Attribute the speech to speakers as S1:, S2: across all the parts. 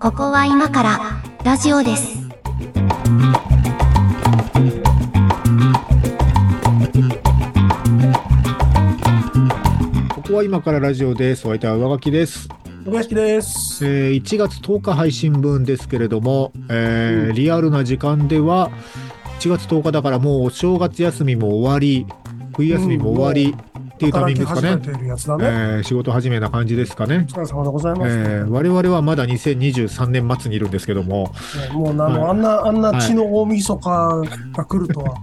S1: ここは今からラジオです。
S2: ここは今からラジオです。お相手は上書きです。
S3: 小林です。
S2: えー1月10日配信分ですけれども、えー
S3: うん
S2: リアルな時間では1月10日だからもうお正月休みも終わり、冬休みも終わりっていうタイミングですかね。
S3: 働き始めているやつだ
S2: え
S3: ね。
S2: ー仕事始めな感じですかね。
S3: お疲れ様でございます。
S2: えー我々はまだ2023年末にいるんですけども、
S3: ねもうな、もう
S2: はい
S3: あんな、あんな血の大晦日が来るとは、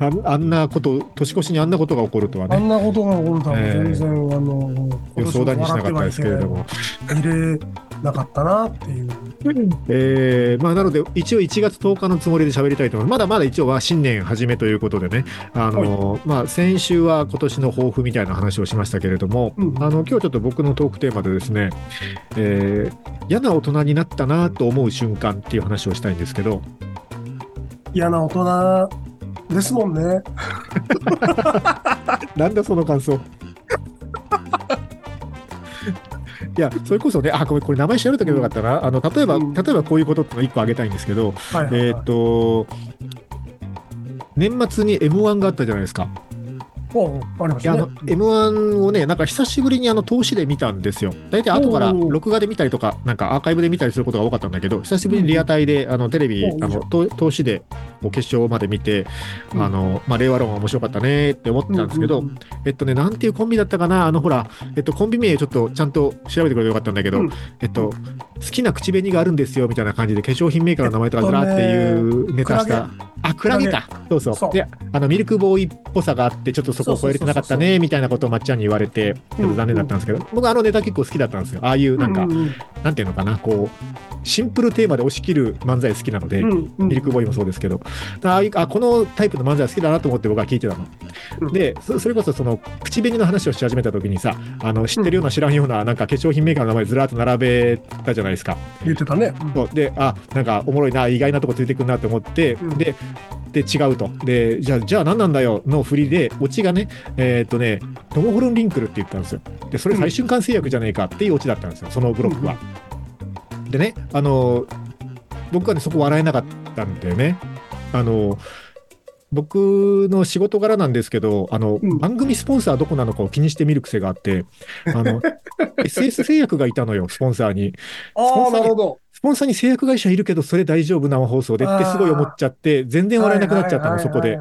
S2: あ んあんなこと、年越しにあんなことが起こるとはね、
S3: あんなことが起こるとは、
S2: えー
S3: 全然、あの、
S2: 予想だにしなかったですけれども。
S3: 入れなかったなっていう。
S2: えーまあ、なので、一応1月10日のつもりで喋りたいと思います。まだまだ一応は新年初めということでね、あの、まあ、先週は今年の抱負みたいな話をしましたけれども、
S3: うん
S2: あの、今日ちょっと僕のトークテーマでですね、えー嫌な大人になったなと思う瞬間っていう話をしたいんですけど、
S3: 嫌な大人ですもんね。
S2: なんだその感想。いや、それこそね、あ、これ、これ名前調べとけばよかったな。あの、例えば、
S3: うん
S2: 例えばこういうことってのを1個挙げたいんですけど、
S3: はいはいはい、
S2: えーっと、年末に M1 があったじゃないですか。
S3: ありま
S2: いやあの
S3: したね。
S2: M1 をね、なんか久しぶりにあの投資で見たんですよ。大体後から録画で見たりとか、なんかアーカイブで見たりすることが多かったんだけど、久しぶりにリアタイで、あのテレビ、あの投投資で決勝まで見て、
S3: うん。
S2: あの、まあ、令和論は面白かったねって思ってたんですけど、えっとね、なんていうコンビだったかな、あのほら、えっと、コンビ名ちょっとちゃんと調べてくれてよかったんだけど、
S3: うん。
S2: えっと、好きな口紅があるんですよみたいな感じで、化粧品メーカーの名前とかずらっていうネタした。あ、クラゲか。そうそう。
S3: そう
S2: で、あの、ミルクボーイっぽさがあって、ちょっとそこを超えれてなかったね、みたいなことをまっちゃんに言われて、ちょっと残念だったんですけど、僕あのネタ結構好きだったんですよ。ああいう、なんか、
S3: ううん
S2: なんていうのかな、こう、シンプルテーマで押し切る漫才好きなので、
S3: うんうん
S2: ミルクボーイもそうですけど、ああいうあこのタイプの漫才好きだなと思って僕は聞いてたの。
S3: うん
S2: でそ、それこそその口紅の話をし始めた時にさ、あの知ってるような知らんようななんか化粧品メーカーの名前ずらっと並べたじゃないですか。
S3: 言ってたね。
S2: そうで、あなんかおもろいな、意外なとこついてくるなと思って、
S3: うん
S2: で、で違うと。で、じゃあ、じゃあ何なんだよ？の振りで、オチがね、えーっとね、トモホルンリンクルって言ったんですよ。で、それ最瞬間製薬じゃねえかっていうオチだったんですよ、そのブロックは。でね、あの、僕はね、そこ笑えなかったんだよね。あの、僕の仕事柄なんですけど、あの、
S3: うん
S2: 番組スポンサーどこなのかを気にして見る癖があって、あの、SS 製薬がいたのよ、スポンサーに。
S3: ああ、なるほど。
S2: スポンサーに製薬会社いるけど、それ大丈夫生放送でってすごい思っちゃって、全然笑えなくなっちゃったの、そこで。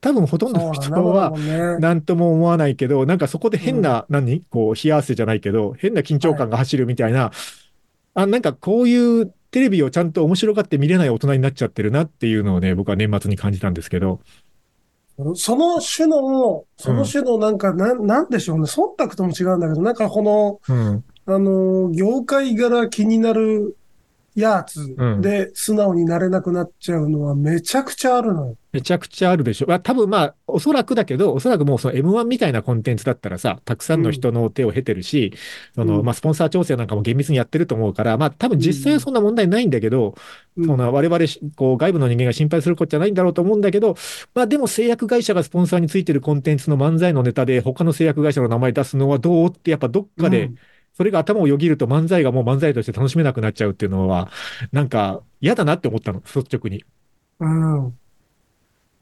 S2: 多分ほとんどの人は、
S3: ね、
S2: なんとも思わないけど、なんかそこで変な、何？こう、冷や汗じゃないけど、変な緊張感が走るみたいな、あ、なんかこういうテレビをちゃんと面白がって見れない大人になっちゃってるなっていうのをね、僕は年末に感じたんですけど。
S3: その種の、その種のなんか、なん、なんでしょうね。忖度とも違うんだけど、なんかこの、
S2: うん。
S3: あの、業界柄気になるやつ
S2: うん
S3: で素直になれなくなっちゃうのはめちゃくちゃあるのよ。
S2: めちゃくちゃあるでしょ。まあ、多分まあ、おそらくだけど、おそらくもうその M1 みたいなコンテンツだったらさ、たくさんの人の手を経てるし、その、
S3: うん
S2: まあ、スポンサー調整なんかも厳密にやってると思うから、まあ、多分実際はそんな問題ないんだけど、
S3: うん
S2: その我々し、こう、外部の人間が心配することじゃないんだろうと思うんだけど、まあ、でも製薬会社がスポンサーについてるコンテンツの漫才のネタで、他の製薬会社の名前出すのはどうって、やっぱどっかで、
S3: うん
S2: それが頭をよぎると漫才がもう漫才として楽しめなくなっちゃうっていうのは、なんか嫌だなって思ったの、率直に。
S3: うん。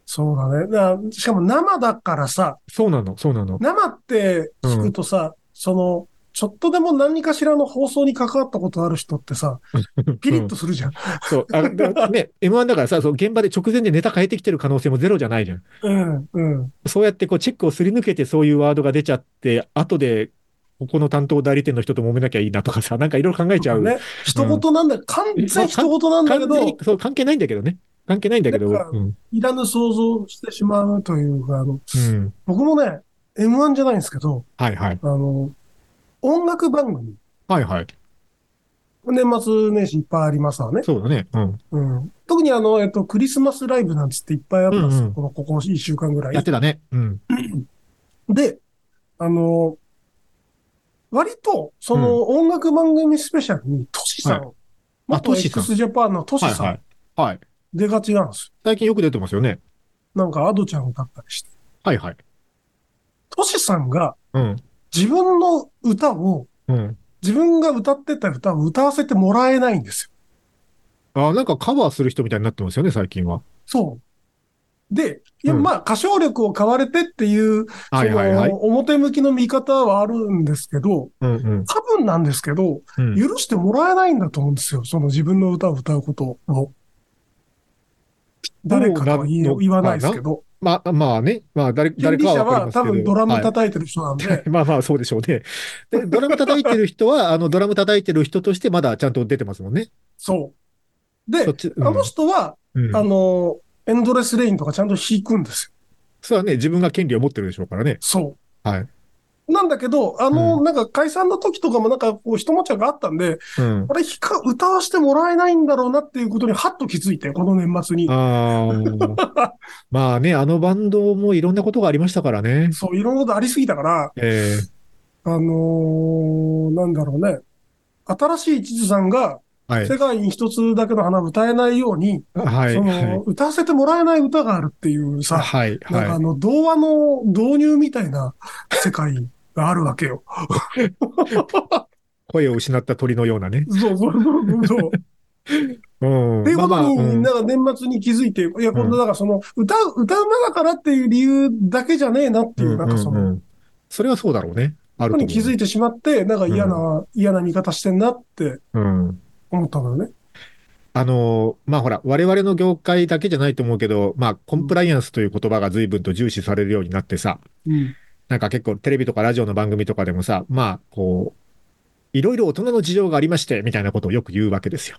S3: そうだね。だしかも生だからさ、
S2: そうなの、そうなの。
S3: 生って聞くとさ、その、ちょっとでも何かしらの放送に関わったことある人ってさ、ピリッとするじゃん。
S2: そう。あでね、M1 だからさ、そう現場で直前でネタ変えてきてる可能性もゼロじゃないじゃん。
S3: うん、うん。
S2: そうやってこうチェックをすり抜けてそういうワードが出ちゃって、後で、ここの担当代理店の人と揉めなきゃいいなとかさ、なんかいろいろ考えちゃう。
S3: ね。人事なんだ、完全人事なんだけど
S2: そう、関係ないんだけどね。関係ないんだけど。うん。
S3: いらぬ想像してしまうというか、あの、
S2: うん。
S3: 僕もね、M1 じゃないんですけど、
S2: はいはい。
S3: あの、音楽番組、
S2: はいはい。
S3: 年末年始いっぱいありますわね。
S2: そうだね。うん。
S3: うん。特にあの、えっと、クリスマスライブなんつっていっぱいあったんですよ。
S2: うんうん
S3: この、ここ1週間ぐらい。
S2: やってたね。うん。
S3: で、あの、割と、その音楽番組スペシャルに、トシさん、
S2: はいあ
S3: 元
S2: トシさん
S3: x ジャパンのトシさん、
S2: はい。
S3: 出がちなんです
S2: 最近よく出てますよね。
S3: よ。なんか、アドちゃん歌ったりして。
S2: はいはい。
S3: トシさんが、
S2: うん。
S3: 自分の歌を、
S2: うん。
S3: 自分が歌ってた歌を歌わせてもらえないんですよ。
S2: あ、なんかカバーする人みたいになってますよね、最近は。
S3: そう。で、いや、
S2: うん
S3: まあ、歌唱力を買われてっていう、
S2: はいはいはい
S3: そ。の、表向きの見方はあるんですけど、
S2: うんうん。
S3: 多分なんですけど、
S2: うん
S3: 許してもらえないんだと思うんですよ。その自分の歌を歌うことを。誰かとは言わないですけど、
S2: まあ、まあね。まあ、誰、誰かはわかり
S3: は
S2: ますけど。
S3: 多分ドラム
S2: はい
S3: 叩いてる人なんで、
S2: まあまあ、そうでしょうね。で、ドラム叩いてる人は、あの、ドラム叩いてる人としてまだちゃんと出てますもんね。
S3: そう。で
S2: うん
S3: あの人は、
S2: うん
S3: あの、エンドレスレインとかちゃんと弾くんですよ。
S2: それはね、自分が権利を持ってるでしょうからね。
S3: そう。
S2: はい。
S3: なんだけど、あの、
S2: うん
S3: なんか解散の時とかもなんかこう一持ちがあったんで、
S2: うん。
S3: あれ、弾か、歌わせてもらえないんだろうなっていうことにハッと気づいて、この年末に。
S2: ああ。まあね、あのバンドもいろんなことがありましたからね。
S3: そう、いろんなことありすぎたから、
S2: え
S3: あのーなんだろうね。新しい地図さんが
S2: えはい。
S3: 世界に一つだけの花を歌えないように、
S2: はい。
S3: そ
S2: はい
S3: の、。歌わせてもらえない歌があるっていうさ、
S2: はい。は
S3: なんかあの、童話の導入みたいな世界があるわけよ。
S2: い。声を失った鳥のようなね。
S3: そうそうそうそう。
S2: うん。
S3: っていうことに、
S2: まあまあうん
S3: なんか年末に気づいて、いや、こんな、だからその、歌、歌うまだからっていう理由だけじゃねえなっていう、なんかその、
S2: うんうんうんそれはそうだろうね。ある
S3: に気づいてしまって、なんか嫌な、嫌な見方してんなって
S2: うん。
S3: 思ったのよね。
S2: あの、まあほら、我々の業界だけじゃないと思うけど、まあ、コンプライアンスという言葉が随分と重視されるようになってさ、
S3: うん。
S2: なんか結構テレビとかラジオの番組とかでもさ、まあ、こう、いろいろ大人の事情がありまして、みたいなことをよく言うわけですよ。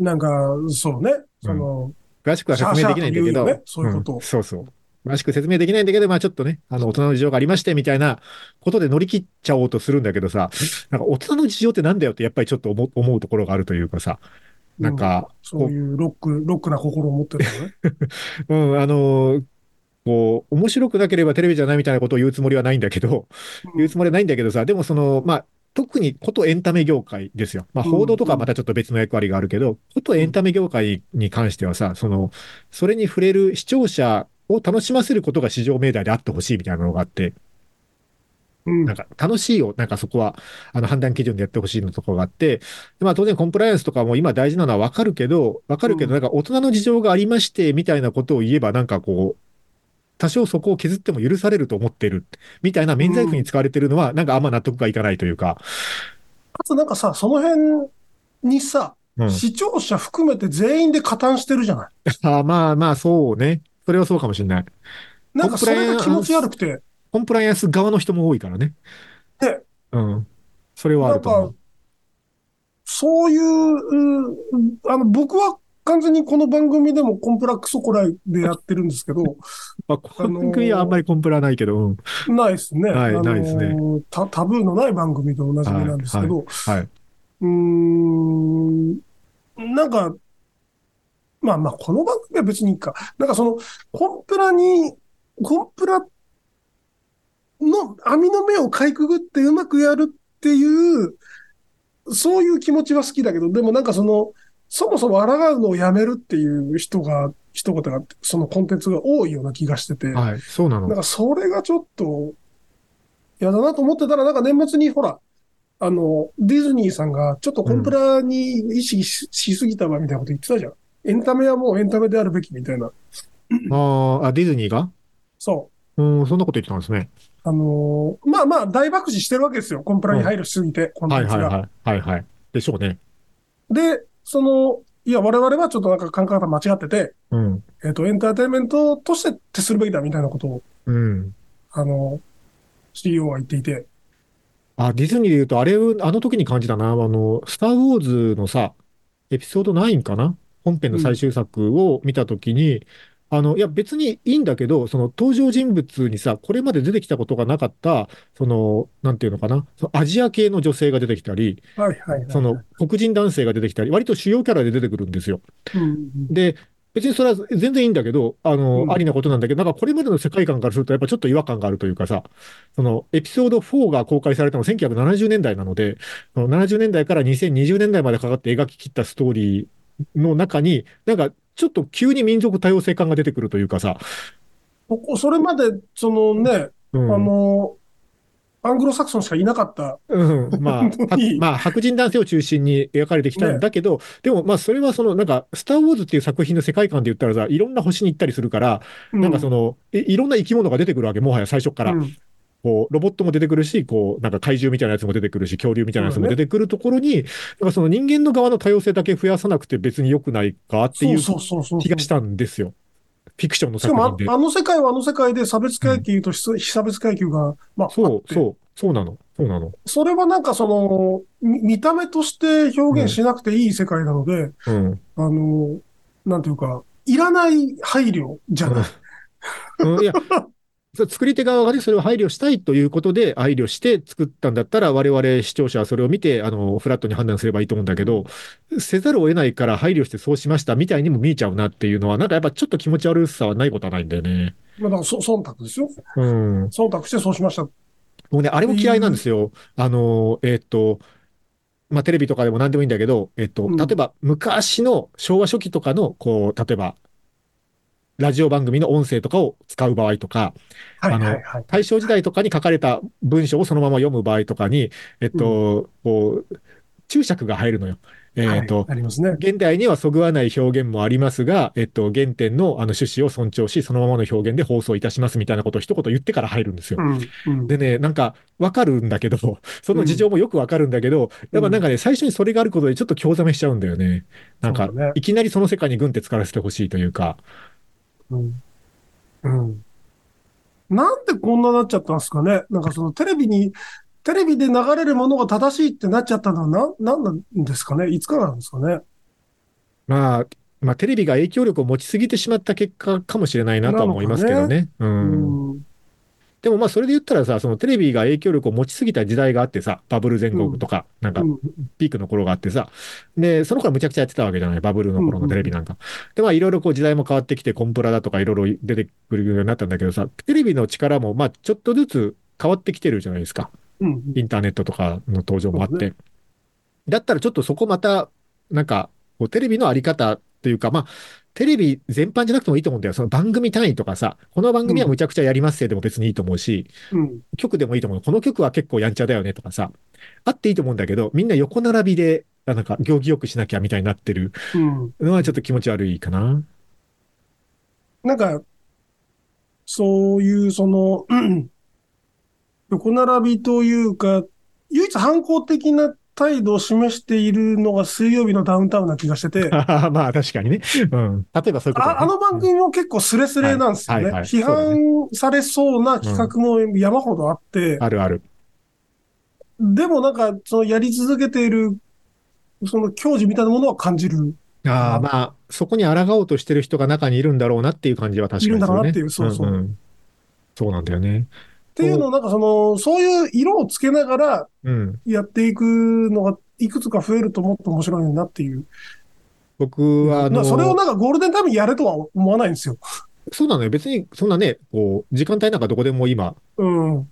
S3: なんか、そうね。その、
S2: 詳しくは説明できないんだけど、
S3: そういうこと
S2: んそうそう。詳しく説明できないんだけど、まあちょっとね、あの、大人の事情がありまして、みたいなことで乗り切っちゃおうとするんだけどさ、なんか大人の事情ってなんだよってやっぱりちょっと思う思うところがあるというかさ、なんか、
S3: そういうロック、ロックな心を持ってるのね。
S2: うん、あのーこう、面白くなければテレビじゃないみたいなことを言うつもりはないんだけど、言うつもりはないんだけどさ、でもその、まあ、特にことエンタメ業界ですよ。まあ、報道とかはまたちょっと別の役割があるけど、ことエンタメ業界に関してはさ、その、それに触れる視聴者を楽しませることが市場命題であってほしいみたいなのがあって、
S3: うん
S2: なんか楽しいを、なんかそこは、あの判断基準でやってほしいのところがあって、でまあ当然コンプライアンスとかも今大事なのはわかるけど、わかるけど、
S3: うん
S2: なんか大人の事情がありまして、みたいなことを言えば、なんかこう、多少そこを削っても許されると思ってる、みたいな免罪符に使われてるのは、なんかあんま納得がいかないというか、
S3: かつなんかさ、その辺にさ、
S2: うん。
S3: 視聴者含めて全員で加担してるじゃない。
S2: あまあまあ、そうね。それはそうかもしれない。
S3: なんかそれが気持ち悪くて、
S2: コンプライアンス側の人も多いからね。
S3: ね
S2: うん。それはあると思う
S3: か。、そういう、うあの、僕は完全にこの番組でもコンプラクソコライでやってるんですけど、
S2: まあ、この番組はあんまりコンプラないけど、うん。
S3: ないですね。
S2: はいないですね
S3: タ。タブーのない番組でおなじみなんですけど、
S2: はい。
S3: うーん、なんか、まあまあ、この番組は別にいいか。なんかその、コンプラに、コンプラの網の目をかいくぐってうまくやるっていう、そういう気持ちは好きだけど、でもなんかその、そもそも抗うのをやめるっていう人が、一言が、そのコンテンツが多いような気がしてて、
S2: はい。そうなの
S3: なん。かそれがちょっと、嫌だなと思ってたら、なんか年末にほら、あの、ディズニーさんがちょっとコンプラに意識し,、しすぎたわみたいなこと言ってたじゃん。エンタメはもうエンタメであるべきみたいな。
S2: あーあ、ディズニーが？
S3: そ
S2: うん、そんなこと言ってたんですね。
S3: う。あのーまあまあ大爆死してるわけですよ。コンプラに配慮しすぎて、コンテンツが。
S2: はいはいはい。はいはい。でしょうね。
S3: で、その、いや、我々はちょっとなんか考え方間違ってて、
S2: うん。
S3: えっ、と、エンターテインメントとして徹するべきだみたいなことを、
S2: うん。
S3: あの、CEO は言っていて。
S2: あ、ディズニーで言うと、あれを、あの時に感じたな。あの、スター・ウォーズのさ、エピソード9かな本編の最終作を見た時に、あの、いや別にいいんだけど、その登場人物にさ、これまで出てきたことがなかった、その、なんていうのかな、そのアジア系の女性が出てきたり、
S3: はいはいはい。
S2: その黒人男性が出てきたり、割と主要キャラで出てくるんですよ。
S3: うんうん、
S2: で、別にそれは全然いいんだけど、あの、
S3: うん
S2: ありなことなんだけど、なんかこれまでの世界観からすると、やっぱちょっと違和感があるというかさ、そのエピソード4が公開されたのは1970年代なので、その70年代から2020年代までかかって描き切ったストーリーの中に、なんかちょっと急に民族多様性感が出てくるというかさ、
S3: ここそれまで、そのね、
S2: うん、
S3: あの、アングロサクソンしかいなかった。
S2: うん、まあ、まあ、白人男性を中心に描かれてきたんだけど、でもまあ、それはその、なんか、スター・ウォーズっていう作品の世界観で言ったらさ、いろんな星に行ったりするから、なんかその、いいろんな生き物が出てくるわけ、もはや最初から。
S3: うん
S2: こう、ロボットも出てくるし、こう、なんか怪獣みたいなやつも出てくるし、恐竜みたいなやつも出てくるところに、なんかその人間の側の多様性だけ増やさなくて別に良くないかっていう
S3: そうそうそうそう。
S2: 気がしたんですよ。フィクションの
S3: しかもあの世界はあの世界で差別階級と非非差別階級が、まあ、あ
S2: そう、そう、そうなの。そうなの。
S3: それはなんかその、み見た目として表現しなくていい世界なので、
S2: うん。
S3: あの、なんていうか、いらない配慮じゃない。
S2: うん、いや、作り手側がね、それを配慮したいということで、配慮して作ったんだったら、我々視聴者はそれを見て、あの、フラットに判断すればいいと思うんだけど、せざるを得ないから配慮してそうしましたみたいにも見えちゃうなっていうのは、なんかやっぱちょっと気持ち悪さはないことはないんだよね。
S3: まあ、だからそ忖度ですよ。
S2: うん。
S3: 忖度してそうしました。
S2: もうね、あれも嫌いなんですよ。あの、えっと、まあ、テレビとかでも何でもいいんだけど、えっと、
S3: うん
S2: 例えば昔の昭和初期とかの、こう、例えば、ラジオ番組の音声とかを使う場合とか、
S3: はい
S2: あの
S3: はいはい。
S2: 大正時代とかに書かれた文章をそのまま読む場合とかに、えっと、こう、注釈が入るのよ。えっと、
S3: はいありますね。
S2: 現代にはそぐわない表現もありますが、えっと、原点のあの趣旨を尊重し、そのままの表現で放送いたしますみたいなことを一言言ってから入るんですよ。
S3: うん。うん。
S2: でね、なんか、わかるんだけど、その事情もよくわかるんだけど、やっぱなんかね、最初にそれがあることでちょっと興ざめしちゃうんだよね。なんかいきなりその世界に軍手使わせてほしいというか。
S3: うん。うん。なんでこんななっちゃったんですかね？なんかそのテレビに、テレビで流れるものが正しいってなっちゃったのはな、なんなんですかね？いつからなんですかね？
S2: まあ、まあ、テレビが影響力を持ちすぎてしまった結果かもしれないなとは思いますけどね。う。
S3: うんん。
S2: でもまあ、それで言ったらさ、そのテレビが影響力を持ちすぎた時代があってさ、バブル前後とか、なんか
S3: うん
S2: ピークの頃があってさ、で、その頃はむちゃくちゃやってたわけじゃない、バブルの頃のテレビなんか。で、まあ、いろいろこう時代も変わってきて、コンプラだとかいろいろ出てくるようになったんだけどさ、テレビの力も、まあ、ちょっとずつ変わってきてるじゃないですか。
S3: うん。
S2: インターネットとかの登場もあって。だったらちょっとそこまた、なんか、テレビのあり方っていうか、まあ、テレビ全般じゃなくてもいいと思うんだよ。その番組単位とかさ、この番組はむちゃくちゃやりますせでも別にいいと思うし、
S3: うん。
S2: 曲でもいいと思う。この曲は結構やんちゃだよねとかさ、あっていいと思うんだけど、みんな横並びで、あなんか行儀よくしなきゃみたいになってる
S3: うん。
S2: のはちょっと気持ち悪いかな。
S3: なんか、そういう、その、う ん横並びというか、唯一反抗的な態度を示しているのが水曜日のダウンタウンな気がしてて、
S2: まあ確かにね。うん。例えばそういうこと、ね。
S3: ああの番組も結構スレスレなんですよね。
S2: はいはいはい
S3: 批判されそうな企画も山ほどあって、
S2: あるある。
S3: でもなんか、そのやり続けている、その矜持みたいなものは感じる。
S2: ああ、まあ、そこに抗おうとしてる人が中にいるんだろうなっていう感じは確かにね。
S3: いるんだろうなっていうそうそうん
S2: んそうなんだよね。
S3: っていうのをなんかその、そういう色をつけながら
S2: うん。
S3: やっていくのがいくつか増えるともっと面白いなっていう。
S2: 僕は、あの、
S3: まあそれをなんかゴールデンタイムにやれとは思わないんですよ。
S2: そうなのよ。別に、そんなね、こう、時間帯なんかどこでも今、
S3: うん。う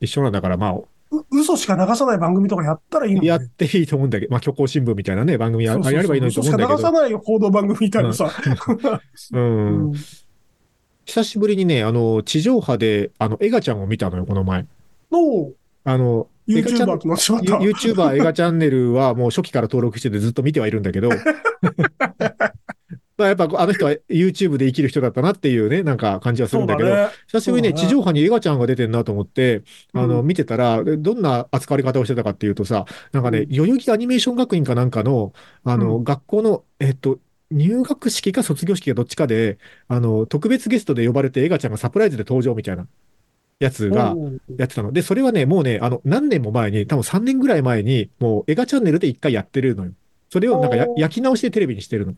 S2: 一緒なんだから、まあ、
S3: 嘘しか流さない番組とかやったらいいのに。
S2: やっていいと思うんだけど、まあ、虚構新聞みたいなね、番組や
S3: そうそうそう
S2: やればいいのにと思うんだけど、
S3: 嘘しか流さない報道番組みたいなさ。
S2: う。
S3: うんん。
S2: 久しぶりにね、あの、地上波で、あの、エガちゃんを見たのよ、この前。
S3: の、
S2: あの、エガちゃん
S3: YouTuber となってしまった。
S2: ユ YouTuber エガチャンネルはもう初期から登録しててずっと見てはいるんだけど、まあやっぱあの人は YouTube で生きる人だったなっていうね、なんか感じはするんだけど、
S3: ね。
S2: 久しぶりにね、地上波にエガちゃんが出てんなと思って、あの、
S3: うん。
S2: 見てたら、どんな扱われ方をしてたかっていうとさ、なんかね、
S3: うん。
S2: 代々木アニメーション学院かなんかの、あの、
S3: うん。
S2: 学校の、えっと、入学式か卒業式かどっちかで、あの、特別ゲストで呼ばれてエガちゃんがサプライズで登場みたいなやつが、やってたの。で、それはね、もうね、あの、何年も前に、多分3年ぐらい前に、もう映画チャンネルで一回やってるのよ。それをなんか焼き直してテレビにしてるの。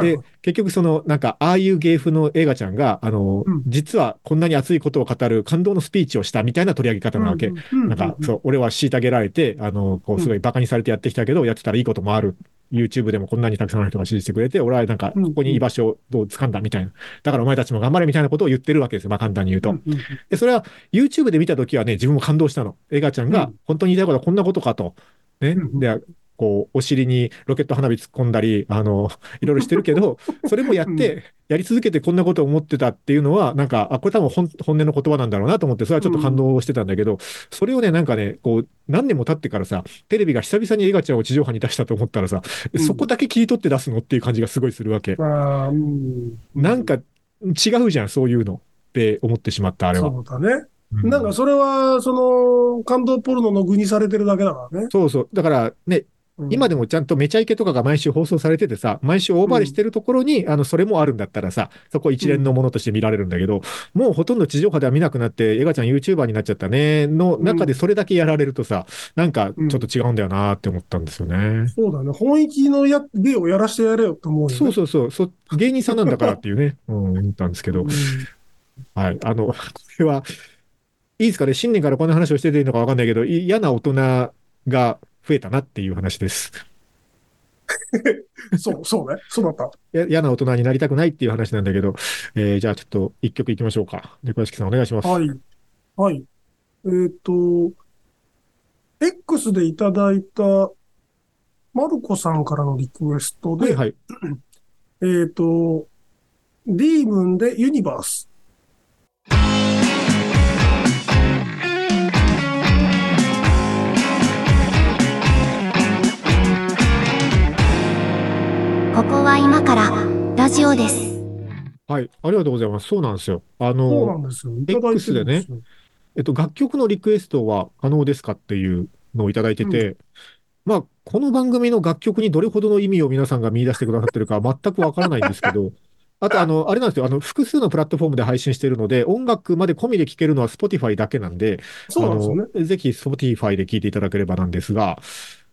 S2: で結局その、なんか、ああいう芸風の映画ちゃんが、あの、
S3: うん
S2: 実はこんなに熱いことを語る感動のスピーチをしたみたいな取り上げ方なわけ。なんか、そう、俺は虐げられて、あの、こう、すごい馬鹿にされてやってきたけど、やってたらいいこともある。YouTube でもこんなにたくさんの人が支持してくれて、俺はなんか、
S3: うん
S2: ここに居場所をどう掴んだみたいな。だからお前たちも頑張れみたいなことを言ってるわけですよ。まあ簡単に言うと。で、それは YouTube で見たときはね、自分も感動したの。エガちゃんが
S3: うん
S2: 本当に言いたいことはこんなことかと。ね。
S3: うん
S2: で、こう、お尻にロケット花火突っ込んだり、あの、いろいろしてるけど、それもやって、やり続けてこんなことを思ってたっていうのは、なんか、あ、これ多分本本音の言葉なんだろうなと思って、それはちょっと感動してたんだけど、それをね、なんかね、こう、何年も経ってからさ、テレビが久々にエガちゃんを地上波に出したと思ったらさ、
S3: うん
S2: そこだけ切り取って出すのっていう感じがすごいするわけ。なんか、違うじゃん、そういうのって思ってしまった、あれは。
S3: そうだね。
S2: うん
S3: なんかそれは、その、感動ポルノの具にされてるだけだからね。
S2: そうそう。だからね、
S3: うん
S2: 今でもちゃんとめちゃイケとかが毎週放送されててさ、毎週大回りしてるところに、あの、それもあるんだったらさ、そこ一連のものとして見られるんだけど、もうほとんど地上波では見なくなって、エガちゃん YouTuber になっちゃったね、の中でそれだけやられるとさ、なんかちょっと違うんだよなって思ったんですよね。
S3: そうだね。本域のや芸をやらしてやれよって思うよね。
S2: そうそうそう、そ芸人さんなんだからっていうね、うん、思ったんですけど。
S3: うん、
S2: はい。あの、これは、いいですかね、新年からこんな話をしてていいのかわかんないけど、い嫌な大人が増えたなっていう話です。
S3: そう、そうね。そうだった。
S2: や嫌な大人になりたくないっていう話なんだけど、えーじゃあちょっと一曲いきましょうか。で、小屋敷さんお願いします。
S3: はい。はい。えっ、と、X でいただいた、マルコさんからのリクエストで、
S2: はいはい。
S3: えっ、と、ディームンでユニバース。
S1: ここは今からラジオです。
S2: はい。ありがとうございます。そうなんですよ。あ
S3: そうな
S2: の、
S3: んですよ。いただいてるんですよ。
S2: えっと、楽曲のリクエストは可能ですかっていうのをいただいてて、まあ、この番組の楽曲にどれほどの意味を皆さんが見出してくださってるかは全くわからないんですけど、あと、あの、あれなんですよ。あの、複数のプラットフォームで配信しているので、音楽まで込みで聴けるのは Spotify だけなんで、
S3: そうなんですよね。
S2: あの、ぜひ Spotify で聴いていただければなんですが、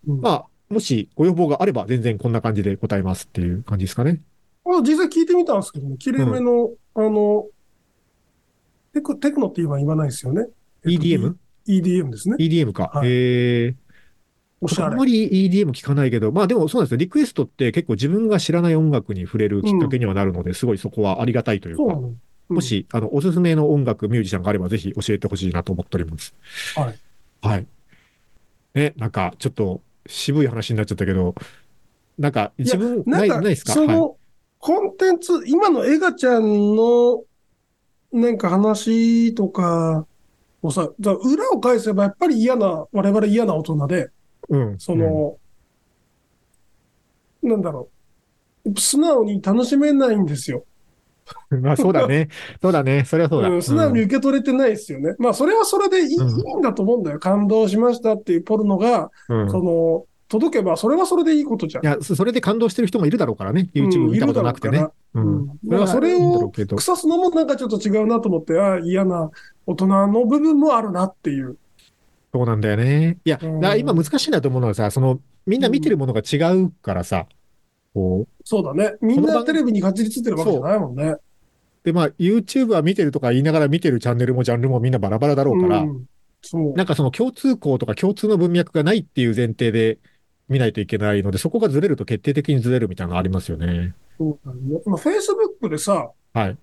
S3: うん
S2: まあ、もしご要望があれば全然こんな感じで答えますっていう感じですかね。
S3: あ実際聞いてみたんですけどね、綺麗めの、あの、テク、テクノって今言わないですよね。えっと
S2: EDM?EDM
S3: EDM ですね。
S2: か。
S3: はい
S2: えー、
S3: おしゃれ
S2: あんま。り EDM 聞かないけど、まあでもそうなんですよ。リクエストって結構自分が知らない音楽に触れるきっかけにはなるので、すごいそこはありがたいというか、
S3: そうなの。うん
S2: も、し、あの、おすすめの音楽、ミュージシャンがあればぜひ教えてほしいなと思っております。
S3: はい。
S2: はい。ね、なんかちょっと渋い話になっちゃったけど、なんか自分、な、
S3: ないんか、
S2: ないですか？はい。
S3: その、コンテンツ、今のエガちゃんの、なんか話とかをさ、じゃあ裏を返せばやっぱり嫌な、我々嫌な大人で、
S2: うん。
S3: その、なんだろう。素直に楽しめないんですよ。
S2: うん、まあそうだね。そうだね。それはそうだ。
S3: うん、素直に
S2: うん
S3: 受け取れてないですよね。まあ、それはそれでいい,、
S2: うん
S3: だと思うんだよ。感動しましたっていうポルノが、
S2: うん
S3: その、届けば、それはそれでいいことじゃん
S2: い。や、そそれで感動してる人もいるだろうからね。
S3: うん
S2: YouTube 見たことなくてね。う
S3: うん
S2: ん。それは
S3: それを。腐すのもなんかちょっと違うなと思って、ああ、嫌な大人の部分もあるなっていう。
S2: そうなんだよね。いや、今難しいなと思うのはさ、その、みんな見てるものが違うからさ、こう。
S3: そうだね。みんなテレビにかじりついてるわけじゃないもんね。
S2: で、まあ、YouTube は見てるとか言いながら見てるチャンネルもジャンルもみんなバラバラだろうから、
S3: んそう。
S2: なんかその共通項とか共通の文脈がないっていう前提で見ないといけないので、そこがずれると決定的にずれるみたいなのがありますよね。
S3: そうだね。今、Facebook でさ、
S2: はい。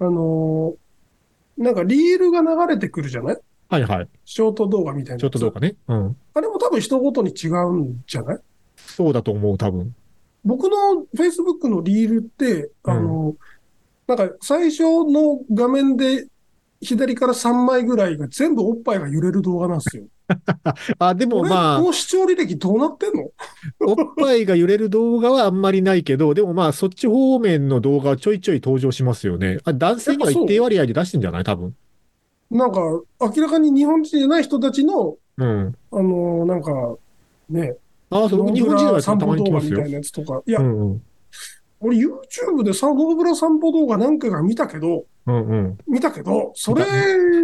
S3: あのーなんかリールが流れてくるじゃない？
S2: はいはい。
S3: ショート動画みたいな。
S2: ちょっとどうかね。うん。
S3: あれも多分人ごとに違うんじゃない？
S2: そうだと思う、多分。
S3: 僕の Facebook のリールって、あの、なんか最初の画面で左から3枚ぐらいが全部おっぱいが揺れる動画なんですよ。
S2: あ、でもまあ
S3: こ、の視聴履歴どうなってんの？
S2: おっぱいが揺れる動画はあんまりないけど、でもまあ、そっち方面の動画はちょいちょい登場しますよね。あ男性には一定割合で出してんじゃない？多分。
S3: なんか明らかに日本人じゃない人たちの、
S2: うん。
S3: あのなんか、ね、
S2: ああ、そう、僕日本人のやつた
S3: 散歩
S2: まに来ますよ
S3: 動画みたい。なやつとか。いや、
S2: うんうん。
S3: 俺 YouTube でサノーブラ散歩動画何回か見たけど、
S2: うんうん。
S3: 見たけど、それ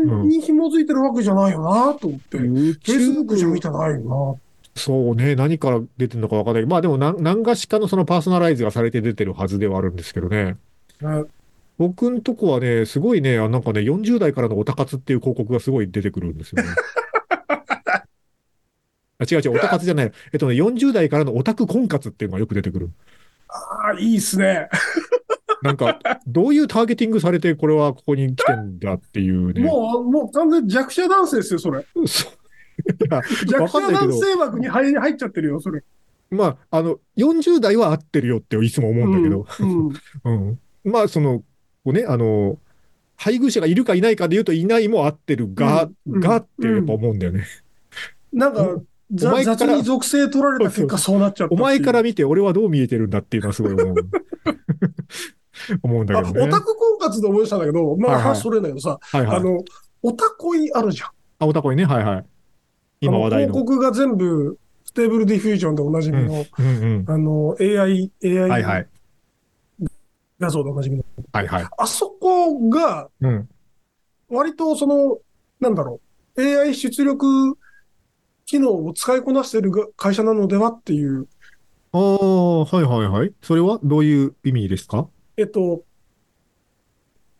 S2: ん
S3: に紐づいてるわけじゃないよなと思って。Facebook じゃ見てないよ
S2: そうね、何から出てるのかわかんない。まあでも何、何がしかのそなパーソナライズがされて出てるはずではあるんですけどね。僕んとこはね、すごいね、あなんかね、40代からのオタ活っていう広告がすごい出てくるんですよね。あ違う違う、オタ活じゃない。えっとね、40代からのオタク婚活っていうのがよく出てくる。
S3: ああ、いいっすね。
S2: なんか、どういうターゲティングされて、これはここに来てんだっていうね。
S3: もう、もう完全に弱者男性ですよ、それ。
S2: そ
S3: 弱者男性枠に入入っちゃってるよ、それ。
S2: まあ、あの、40代は合ってるよっていつも思うんだけど、
S3: うん。うん
S2: うん。まあ、その、こうね、あの、配偶者がいるかいないかで言うといないも合ってるが、
S3: うん
S2: がってやっぱ思うんだよね。
S3: なんか、
S2: お
S3: ざ
S2: 前から
S3: 雑に属性取られた結果そうなっちゃった。
S2: お前から見て俺はどう見えてるんだっていうのはすごい思う。思うんだ
S3: あ、
S2: けどね。
S3: オタク婚活で思い出したんだけど、まあそれないけどさ、
S2: はいはい。
S3: あの、オタ恋あるじゃん。
S2: あ、おたこいね。はいはい。今話題の。
S3: あ広告が全部、 Stable Diffusion でおなじみの、
S2: うんうん。
S3: あの、AI、
S2: はいは
S3: AI
S2: い。
S3: 画像でおなじみの。
S2: はいはい。
S3: あそこが、
S2: うん。
S3: 割とその、なんだろう、AI 出力機能を使いこなしているが会社なのではっていう、
S2: ああ、はいはいはい。それはどういう意味ですか？
S3: えっと、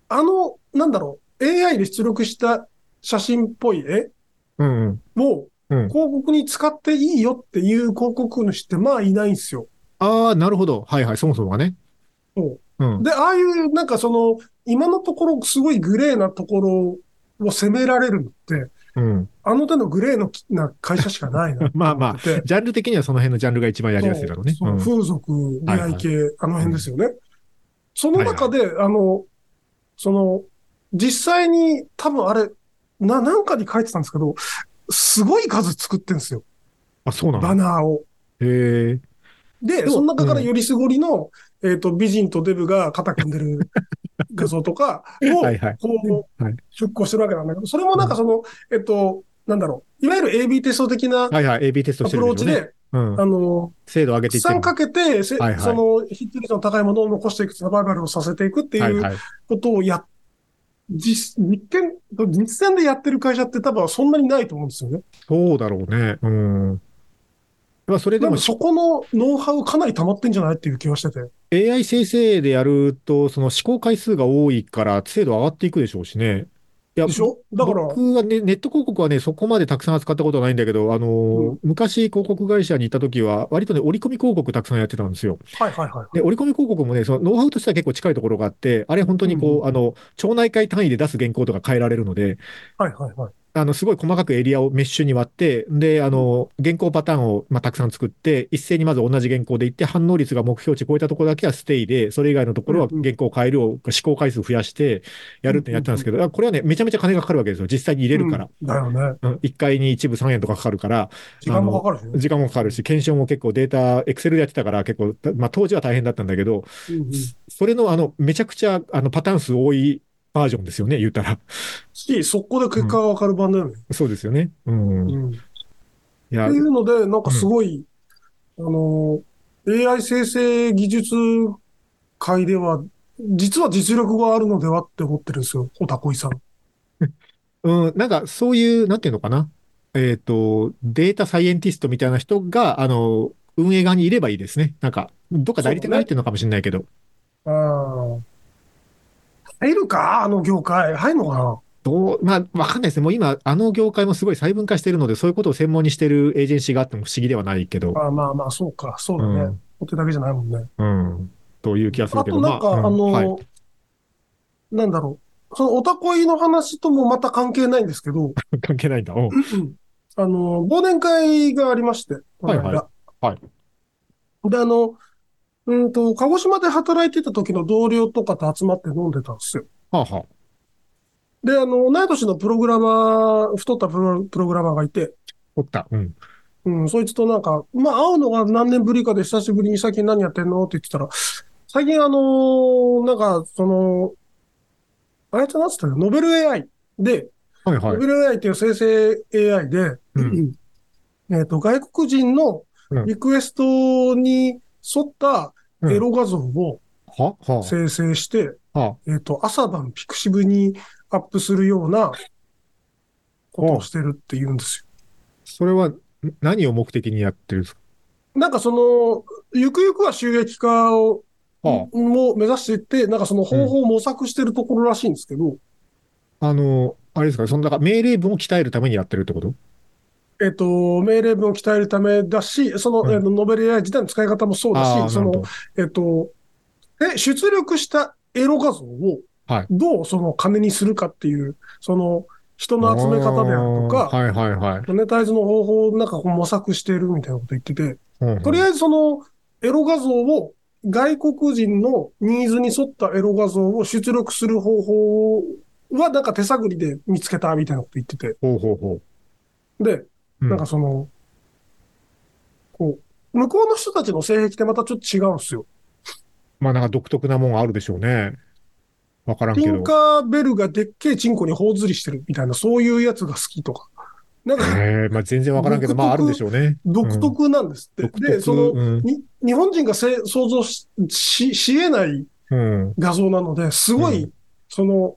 S3: あの、なんだろう、AI で出力した写真っぽい絵
S2: うんうん。
S3: を
S2: うん
S3: 広告に使っていいよっていう広告主ってまあいないんですよ。
S2: ああ、なるほど。はいはい。そもそもがね。
S3: そう
S2: うん。
S3: で、ああいう、なんかその、今のところすごいグレーなところを責められるのって、
S2: うん。
S3: あの手のグレーのきな会社しかないな
S2: まあまあジャンル的にはその辺のジャンルが一番やりやすいだろうね。
S3: そう
S2: うん
S3: 風俗、出会い系、あの辺ですよね。その中で、あの、その、実際に多分あれ、な、なんかに書いてたんですけど、すごい数作ってんですよ。
S2: あ、そうな
S3: バ
S2: の
S3: ナーを。
S2: へえ。
S3: で、その中からよりすごりの、えっ、と、美人とデブが肩組んでる画像とかを、
S2: はいはい。
S3: こう、
S2: はい
S3: 出稿してるわけなんだけど、それもなんかその、えっと、なんだろう、いわゆる AB テスト的なア。プローチで、
S2: うん
S3: あ。の、
S2: 精度上げてい。
S3: かけて、せ
S2: はいはい
S3: そのヒット率の高いものを残していく、サバイバルをさせていくって
S2: はいはい。
S3: ことをや、実、実験、実践でやってる会社って多分そんなにないと思うんですよね。
S2: そうだろうね。うん。まあ、それでも
S3: そこのノウハウかなり溜まってんじゃないっていう気がしてて。
S2: AI 生成でやると、その試行回数が多いから精度上がっていくでしょうしね。いや
S3: でしょ？だから、
S2: 僕はね、ネット広告はね、そこまでたくさん扱ったことはないんだけど、あのー
S3: うん
S2: 昔広告会社に行った時は、割とね、折り込み広告たくさんやってたんですよ。
S3: はいはいはい。
S2: で、折り込み広告もね、そのノウハウとしては結構近いところがあって、あれ本当にこう、
S3: うんうん
S2: あの、町内会単位で出す原稿とか変えられるので、
S3: はいはいはい。
S2: あの、すごい細かくエリアをメッシュに割って、で、あの、原稿パターンを、まあ、たくさん作って、一斉にまず同じ原稿でいって、反応率が目標値超えたところだけはステイで、それ以外のところは原稿を変えるを、試行回数増やして、やるってやってたんですけど、これはね、めちゃめちゃ金がかかるわけですよ。実際に入れるから。
S3: うんだよね。
S2: うん、1回に一部3円とかかかるから、
S3: 時間もかかるしね。
S2: 時間もかかるし、検証も結構データ、エクセルでやってたから結構、まあ当時は大変だったんだけど、
S3: うんうん
S2: それのあの、めちゃくちゃあのパターン数多いバージョンですよね、言ったら。
S3: し、速攻で結果がわかる版だよね。
S2: そうですよね。うん。い
S3: うん。っ
S2: や
S3: てい、うので、なんかすごい、あの、AI 生成技術界では、実は実力があるのではって思ってるんですよ、おたこいさん。
S2: うん、なんかそういう、なんていうのかな。えっと、データサイエンティストみたいな人が、あの、運営側にいればいいですね。なんか、どっか代理店が入ってるのかもしれないけど、
S3: ああ。入るか？あの業界。入るのかな？
S2: どう、まあ、わかんないですね。もう今、あの業界もすごい細分化してるので、そういうことを専門にしてるエージェンシーがあっても不思議ではないけど、
S3: ああまあまあ、そうか。そうだね。
S2: うん、
S3: お手だけじゃないもんね。
S2: うん、という気がする
S3: あ
S2: けど、
S3: となんか、
S2: まうん
S3: あの、
S2: はい、
S3: なんだろう。そのおたこいの話ともまた関係ないんですけど、
S2: 関係ないんだ。うん
S3: あの、忘年会がありまして、この間
S2: はいはい
S3: で、あの、うんと、鹿児島で働いてた時の同僚とかと集まって飲んでたんですよ。
S2: はあはあ、
S3: で、あの、同い年のプログラマー、太ったプロプログラマーがいて、
S2: おった。うん。
S3: うん、そいつとなんか、まあ、会うのが何年ぶりかで久しぶりに最近何やってんのって言ってたら、最近あのーなんか、その、あいつなんつったの？ノベル AI で、
S2: はいはい
S3: ノベ。ル AI っていう生成 AI で、
S2: うん
S3: えっと、外国人のリクエストに沿ったエロ画像を生成して、えっと、朝晩ピクシブにアップするようなことをしてるって言うんですよ。
S2: それはん何を目的にやってるんですか？
S3: なんかその、ゆくゆくは収益化を、
S2: は
S3: も目指していって、なんかその方法を模索してるところらしいんですけど、
S2: あ、あの、あれですか、その、だから命令文を鍛えるためにやってるってこと？
S3: えっと、命令文を鍛えるためだし、その、
S2: うん。
S3: えっとノベル AI 自体の使い方もそうだし、そのえっと、え、出力したエロ画像を
S2: はい、
S3: どうその金にするかっていう、その、人の集め方であるとか、
S2: はいはいはい。
S3: モネタイズの方法をなんかこう模索してるみたいなこと言ってて、とり
S2: え
S3: あえずそのエロ画像を外国人のニーズに沿ったエロ画像を出力する方法はなんか手探りで見つけたみたいなこと言ってて、
S2: ず。ほうほうほ
S3: で、
S2: う。う
S3: なんかその、こう、向こうの人たちの性癖ってまたちょっと違うんですよ。
S2: まあなんか独特なもんがあるでしょうね。わからんけど。
S3: ティンカーベルがでっけえチンコに頬ずりしてるみたいな、そういうやつが好きとか。なんか
S2: ええまあ全然わからんけど、まああるんでしょうね。
S3: 独特なんですって。
S2: 独特
S3: で、その、
S2: うん
S3: に日本人がせ想像ししし得ない
S2: うん。
S3: 画像なので、すごい、
S2: う
S3: その、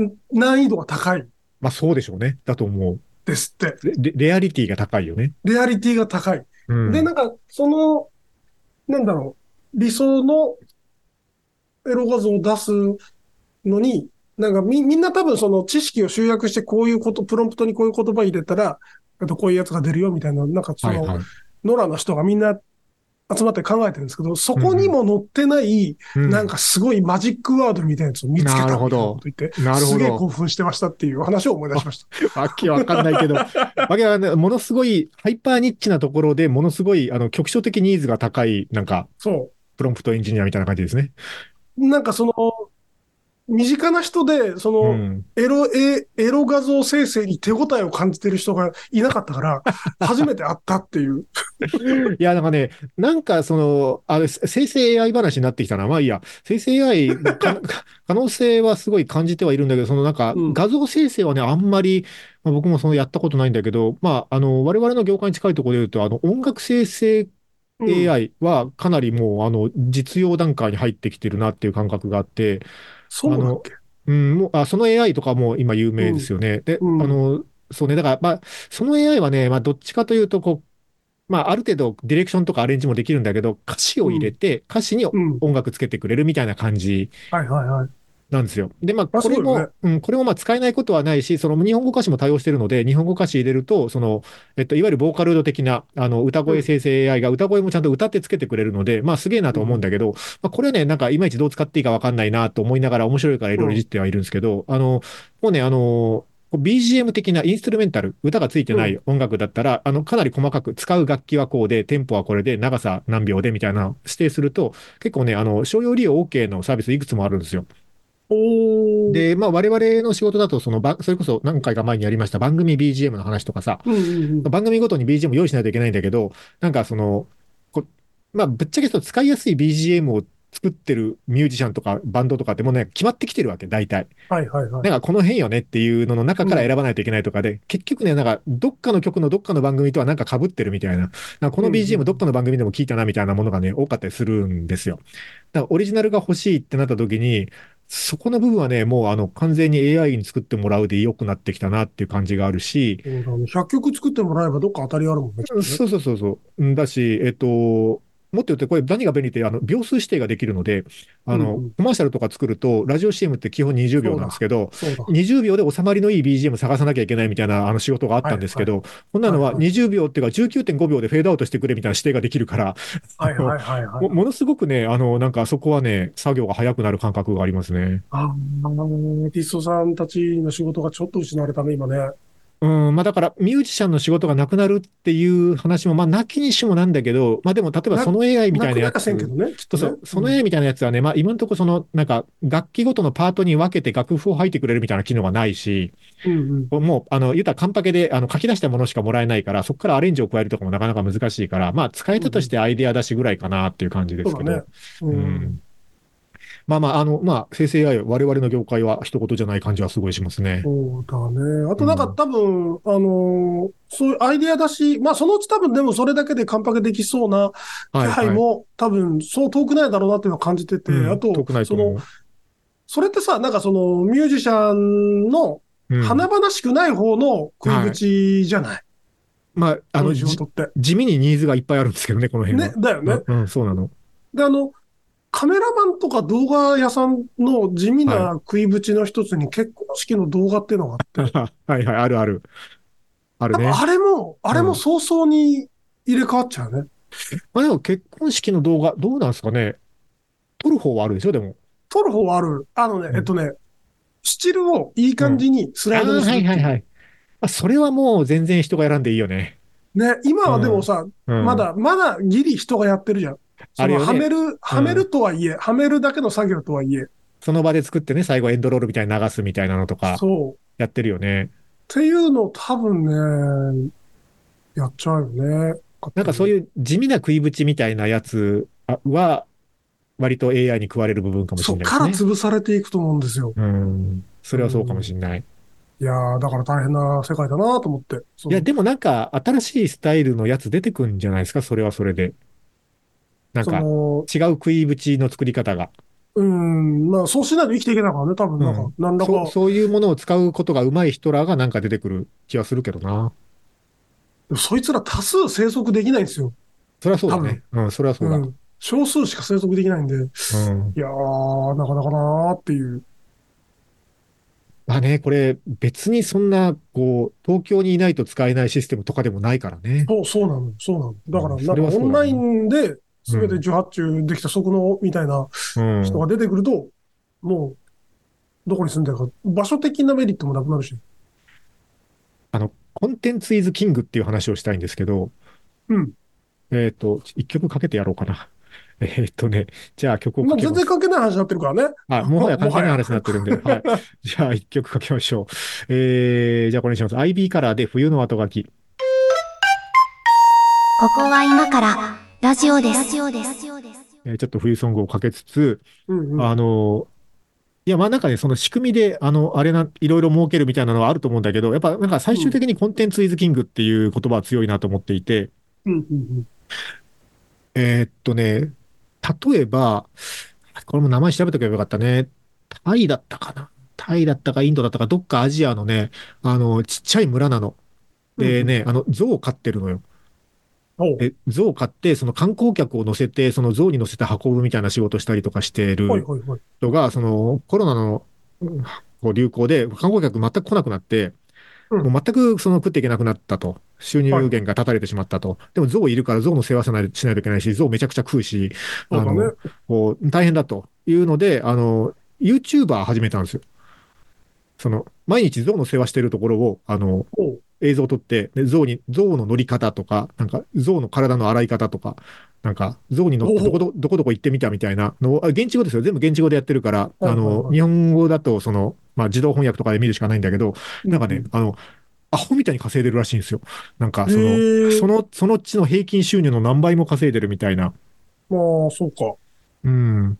S3: ん難易度が高い
S2: まあそうでしょうね。だと思う。
S3: ですって。
S2: レレアリティが高いよね。
S3: レアリティが高い。
S2: うん。
S3: で、なんか、その、なんだろう、理想のエロ画像を出すのに、なんかみ、みんな多分その知識を集約してこういうこと、プロンプトにこういう言葉入れたら、あとこういうやつが出るよみたいな、なんかその、
S2: はいはい。
S3: ノラの人がみんな集まって考えてるんですけど、そこにも載ってない、
S2: う
S3: なんかすごいマジックワードみたいなやつを見つけたみたいなこ
S2: なるほど
S3: と言って、
S2: なるほ
S3: すげえ興
S2: ど。
S3: 奮してましたっていう話を思い出しました。
S2: わけわかんないけど、わけわかんない。ものすごい、ハイパーニッチなところで、ものすごい、あの、局所的ニーズが高い、なんか、
S3: そ
S2: プロンプトエンジニアみたいな感じですね。
S3: う。なんかその、身近な人で、その、
S2: うん。
S3: エロ、エエロ画像生成に手応えを感じてる人がいなかったから、初めて会ったっていう。
S2: いや、なんかね、なんかその、あれ、生成 AI 話になってきたな。まあいいや。生成 AI か 可能性はすごい感じてはいるんだけど、そのなんか
S3: うん
S2: 画像生成はね、あんまり、まあ、僕もそのやったことないんだけど、まあ、あの、我々の業界に近いところで言うと、あの、音楽生成
S3: うん
S2: AI はかなりもう、あの、実用段階に入ってきてるなっていう感覚があって、
S3: そうだっけ？
S2: うん、もう、あ、その AI とかも今有名ですよね。で、
S3: うん
S2: あの、そうね、だから、まあ、その AI はね、まあ、どっちかというと、こう、まあ、ある程度、ディレクションとかアレンジもできるんだけど、歌詞を入れて、歌詞に
S3: うん。
S2: 音楽つけてくれるみたいな感じ
S3: はいはいはい。
S2: なんですよ。で、まあ、
S3: あ
S2: これも、
S3: ね
S2: うん、これもまあ、使えないことはないし、その日本語歌詞も対応してるので、日本語歌詞入れると、その、えっと、いわゆるボーカロイド的な、あの、歌声生成 AI が歌声もちゃんと歌ってつけてくれるので、まあ、すげえなと思うんだけど、まあ、これはね、なんか、いまいちどう使っていいかわかんないなと思いながら、面白いからいろいろいじってはいるんですけど、あの、もうね、あの、BGM 的なインストゥルメンタル、歌がついてない音楽だったら、あの、かなり細かく使う楽器はこうで、テンポはこれで、長さ何秒でみたいなの指定すると、結構ね、あの、商用利用 OK のサービスいくつもあるんですよ。で、まあ我々の仕事だと、そのば、それこそ何回か前にやりました番組 BGM の話とかさ、
S3: うんうんうん。
S2: 番組ごとに BGM 用意しないといけないんだけど、なんかその、こまあぶっちゃけその使いやすい BGM を作ってるミュージシャンとかバンドとかってもうね、決まってきてるわけ、大体。
S3: はいはいはい。
S2: なんかこの辺よねっていうのの中から選ばないといけないとかで、結局ね、なんかどっかの曲のどっかの番組とはなんか被ってるみたいな、なんかこの
S3: うんう
S2: BGM
S3: ん
S2: どっかの番組でも聞いたなみたいなものがね、多かったりするんですよ。だからオリジナルが欲しいってなった時に、そこの部分はね、もうあの完全に AI に作ってもらうで良くなってきたなっていう感じがあるし、
S3: そうだね100曲作ってもらえばどっか当たりあるもんね。
S2: そうそうそうそう。うんだし、えっと、もっと言うと、これ何が便利って、あの、秒数指定ができるので、あの、
S3: うんうん
S2: コマーシャルとか作ると、ラジオ CM って基本20秒なんですけど、
S3: そうだ。
S2: 20秒で収まりのいい BGM 探さなきゃいけないみたいなあの仕事があったんですけど、こんなのは
S3: はいはい
S2: 20秒っていうか19.5秒でフェードアウトしてくれみたいな指定ができるから、
S3: はいはいはいはい
S2: も。ものすごくね、あの、なんかそこはね、作業が早くなる感覚がありますね。
S3: あーアーティストさんたちの仕事がちょっと失われたね、今ね。
S2: うん、まあだからミュージシャンの仕事がなくなるっていう話も、まあなきにしもなんだけど、まあでも例えばその AI みたいなやつ
S3: ね、きっとね
S2: そうその AI みたいなやつはね、まあ今のところその、なんか楽器ごとのパートに分けて楽譜を入ってくれるみたいな機能がないし、
S3: うんうん。
S2: もう、あの、言ったらカンパケで、あの、書き出したものしかもらえないから、そこからアレンジを加えるとかもなかなか難しいから、まあ、使えたとしてアイデア出しぐらいかなっていう感じですけど。
S3: そうだね。う。
S2: うんん。まあまあ、あの、まあ、生成 AI、我々の業界は一言じゃない感じはすごいしますね。
S3: そうだね。あとなんか
S2: うん
S3: 多分、あのーそういうアイデアだし、まあそのうち多分でもそれだけでカンパケできそうな気
S2: はい、
S3: 配
S2: はい。
S3: も多分そう遠くないだろうなっていうのを感じてて、
S2: うん
S3: あと
S2: 遠くない、と
S3: そのそれってさ、なんかそのミュージシャンの
S2: うん
S3: 華々しくない方の食い口じゃない、
S2: まあ、あの、
S3: この仕
S2: じ
S3: 事って。
S2: 地味にニーズがいっぱいあるんですけどね、この辺は。
S3: ね、だよね。
S2: うん、うんそうなの。
S3: で、あの、カメラマンとか動画屋さんの地味な食い口の一つに結婚式の動画っていうのがあって、
S2: はいはい、あるある。あるね。
S3: あれも、あれも早々に入れ替わっちゃうね。
S2: まあでも結婚式の動画、どうなんですかね。撮る方はあるでしょ、でも。
S3: 撮る方はある。あのね、
S2: うん
S3: えっとね、スチルをいい感じにスライドにするう。
S2: あーはいはいはい。あそれはもう全然人が選んでいいよね。
S3: ね、今はでもさ、
S2: うん、
S3: ま。だ、まだギリ人がやってるじゃん。そのはめる、はめるとはいえ、はめるだけの作業とはいえ、
S2: その場で作ってね、最後エンドロールみたいに流すみたいなのとか
S3: そう。っ
S2: やってるよね。
S3: ていうのを多分ね、やっちゃうよね。
S2: なんかそう
S3: う。
S2: いう地味な食いぶちみたいなやつは、割と AI に食われる部分かもし
S3: そっ
S2: れないですね。
S3: から潰されていくと思うんですよ。
S2: うん。それはそうかもしれない。
S3: いやー、だから大変な世界だなと思って。
S2: いや、でもなんか新しいスタイルのやつ出てくんじゃないですか、それはそれで。なん
S3: そ
S2: か違う
S3: の、
S2: 食いぶちの作り方が。
S3: うん、まあそうしないと生きていけないからね、多分なんか、
S2: うん
S3: なんだか、
S2: そうそういうものを使うことが上手い人らがなんか出てくる気はするけどな。
S3: そいつら多数生息できないんですよ。
S2: それはそうだね。うん、それはそうだ。
S3: うん。少数しか生息できないんで、い
S2: うん。
S3: やー、なかなかなーっていう。
S2: まあね、これ別にそんな、こう、東京にいないと使えないシステムとかでもないからね。
S3: そう、そうなの、そうなの。だから、
S2: うん
S3: なんかオンラインで、すべて受発注できた速能みたいな
S2: うん。
S3: 人が出てくると、もう、どこに住んでるか、場所的なメリットもなくなるし。
S2: あの、コンテンツイズキングっていう話をしたいんですけど、
S3: うん。
S2: えっと、一曲かけてやろうかな。えっとね、じゃあ曲を
S3: まあ、
S2: かけます
S3: 全然。関係ない話になってるからね。
S2: あ、もはや関係ない話になってるんで。はい。じゃあ一曲かけましょう。えー、じゃあこれにします。IB カラーで冬の後書き。
S1: ここは今からラジオです。ラジオです。
S2: えーちょっと冬ソングをかけつつ、
S3: うんうん。
S2: あの、いや、まあなんかね、その仕組みで、あの、あれな、いろいろ儲けるみたいなのはあると思うんだけど、やっぱなんか最終的にコンテンツイズキングっていう言葉は強いなと思っていて、
S3: うんうんうん。
S2: えーっとね、例えば、これも名前調べとけばよかったね。タイだったかなタイだったかインドだったか、どっかアジアのね、あの、ちっちゃい村なの。でね、あの、象を飼ってるのよ。
S3: おう
S2: で、象を飼って、その観光客を乗せて、その象に乗せて運ぶみたいな仕事したりとかしてる
S3: はいはいはい。
S2: 人が、そのコロナの流行で観光客全く来なくなって、
S3: うん
S2: もう全くその食っていけなくなったと。収入源が断たれてしまったと。でも象いるから象の世話しないしないといけないし、象めちゃくちゃ食うし、あの、こう大変だというので、あの、YouTuber 始めたんですよ。その、毎日象の世話してるところを、あの、映像を撮って、で、象に、象の乗り方とか、なんか、象の体の洗い方とか、なんか、象に乗ってどこど、どこどこ行ってみたみたいなのを、あ現地語ですよ。全部現地語でやってるから、あの、
S3: はい
S2: 日本語だと、その、まあ、自動翻訳とかで見るしかないんだけど、なんかね、あの、アホみたいに稼いでるらしいんですよ。なんか、そ
S3: へ
S2: の、
S3: ー
S2: その、その地の平均収入の何倍も稼いでるみたいな。
S3: まあ、そうか。
S2: うん。